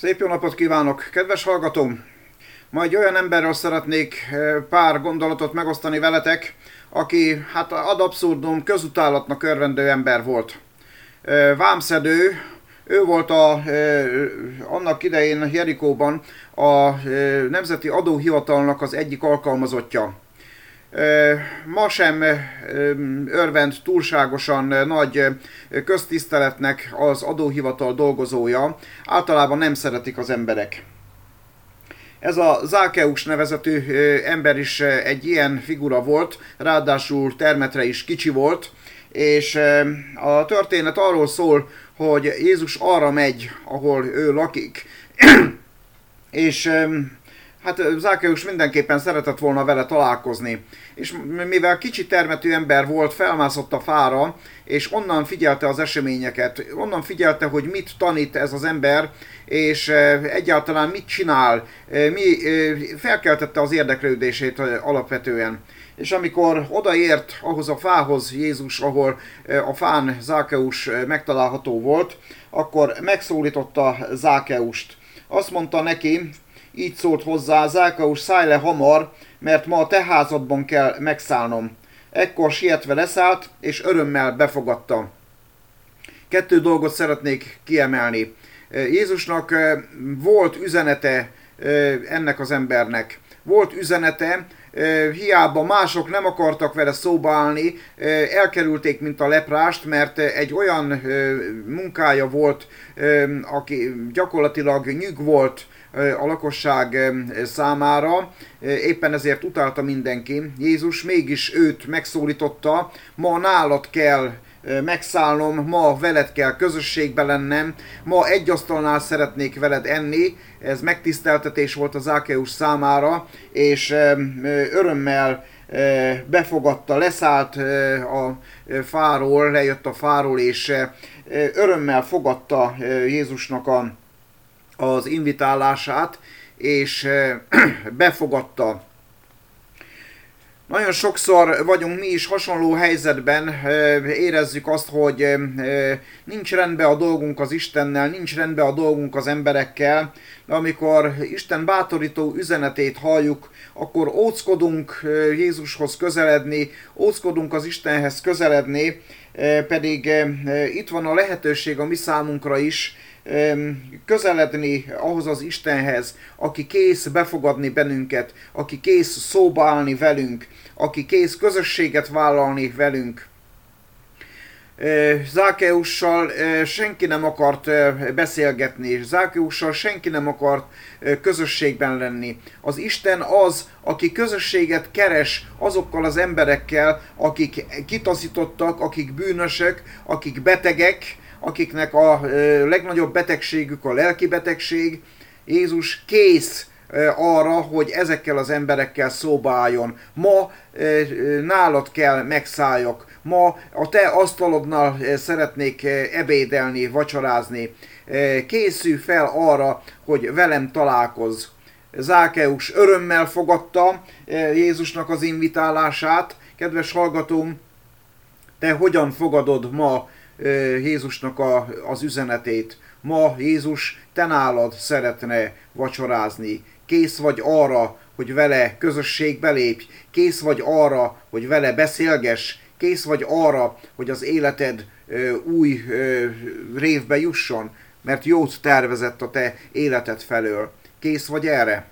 Szép jó napot kívánok, kedves hallgatóm! Ma egy olyan emberről szeretnék eh, pár gondolatot megosztani veletek, aki hát ad abszurdum közutálatnak örvendő ember volt. Eh, vámszedő, ő volt a, eh, annak idején Jerikóban a Nemzeti Adóhivatalnak az egyik alkalmazottja. Ma sem örvend túlságosan nagy köztiszteletnek az adóhivatal dolgozója, általában nem szeretik az emberek. Ez a Zákeus nevezetű ember is egy ilyen figura volt, ráadásul termetre is kicsi volt, és a történet arról szól, hogy Jézus arra megy, ahol ő lakik, és hát Zákeus mindenképpen szeretett volna vele találkozni. És mivel kicsi termetű ember volt, felmászott a fára, és onnan figyelte az eseményeket, onnan figyelte, hogy mit tanít ez az ember, és egyáltalán mit csinál, mi felkeltette az érdeklődését alapvetően. És amikor odaért ahhoz a fához Jézus, ahol a fán Zákeus megtalálható volt, akkor megszólította Zákeust. Azt mondta neki, így szólt hozzá, Zákaus, szállj le hamar, mert ma a te házadban kell megszállnom. Ekkor sietve leszállt, és örömmel befogadta. Kettő dolgot szeretnék kiemelni. Jézusnak volt üzenete ennek az embernek. Volt üzenete, hiába mások nem akartak vele szóba állni, elkerülték, mint a leprást, mert egy olyan munkája volt, aki gyakorlatilag nyug volt a lakosság számára, éppen ezért utálta mindenki. Jézus mégis őt megszólította, ma nálad kell megszállnom, ma veled kell közösségbe lennem, ma egy asztalnál szeretnék veled enni, ez megtiszteltetés volt az Ákeus számára, és örömmel befogadta, leszállt a fáról, lejött a fáról, és örömmel fogadta Jézusnak a, az invitálását, és befogadta nagyon sokszor vagyunk mi is hasonló helyzetben, érezzük azt, hogy nincs rendben a dolgunk az Istennel, nincs rendben a dolgunk az emberekkel, de amikor Isten bátorító üzenetét halljuk, akkor óckodunk Jézushoz közeledni, óckodunk az Istenhez közeledni, pedig itt van a lehetőség a mi számunkra is, közeledni ahhoz az Istenhez, aki kész befogadni bennünket, aki kész szóba állni velünk, aki kész közösséget vállalni velünk. Zákeussal senki nem akart beszélgetni, Zákeussal senki nem akart közösségben lenni. Az Isten az, aki közösséget keres azokkal az emberekkel, akik kitaszítottak, akik bűnösök, akik betegek, akiknek a legnagyobb betegségük a lelki betegség, Jézus kész arra, hogy ezekkel az emberekkel szóba álljon. Ma nálad kell megszálljak. Ma a te asztalodnál szeretnék ebédelni, vacsorázni. Készülj fel arra, hogy velem találkozz. Zákeus örömmel fogadta Jézusnak az invitálását. Kedves hallgatóm, te hogyan fogadod ma Jézusnak a, az üzenetét. Ma Jézus te nálad szeretne vacsorázni. Kész vagy arra, hogy vele közösségbe lépj. Kész vagy arra, hogy vele beszélgess. Kész vagy arra, hogy az életed ö, új ö, révbe jusson, mert jót tervezett a te életed felől. Kész vagy erre?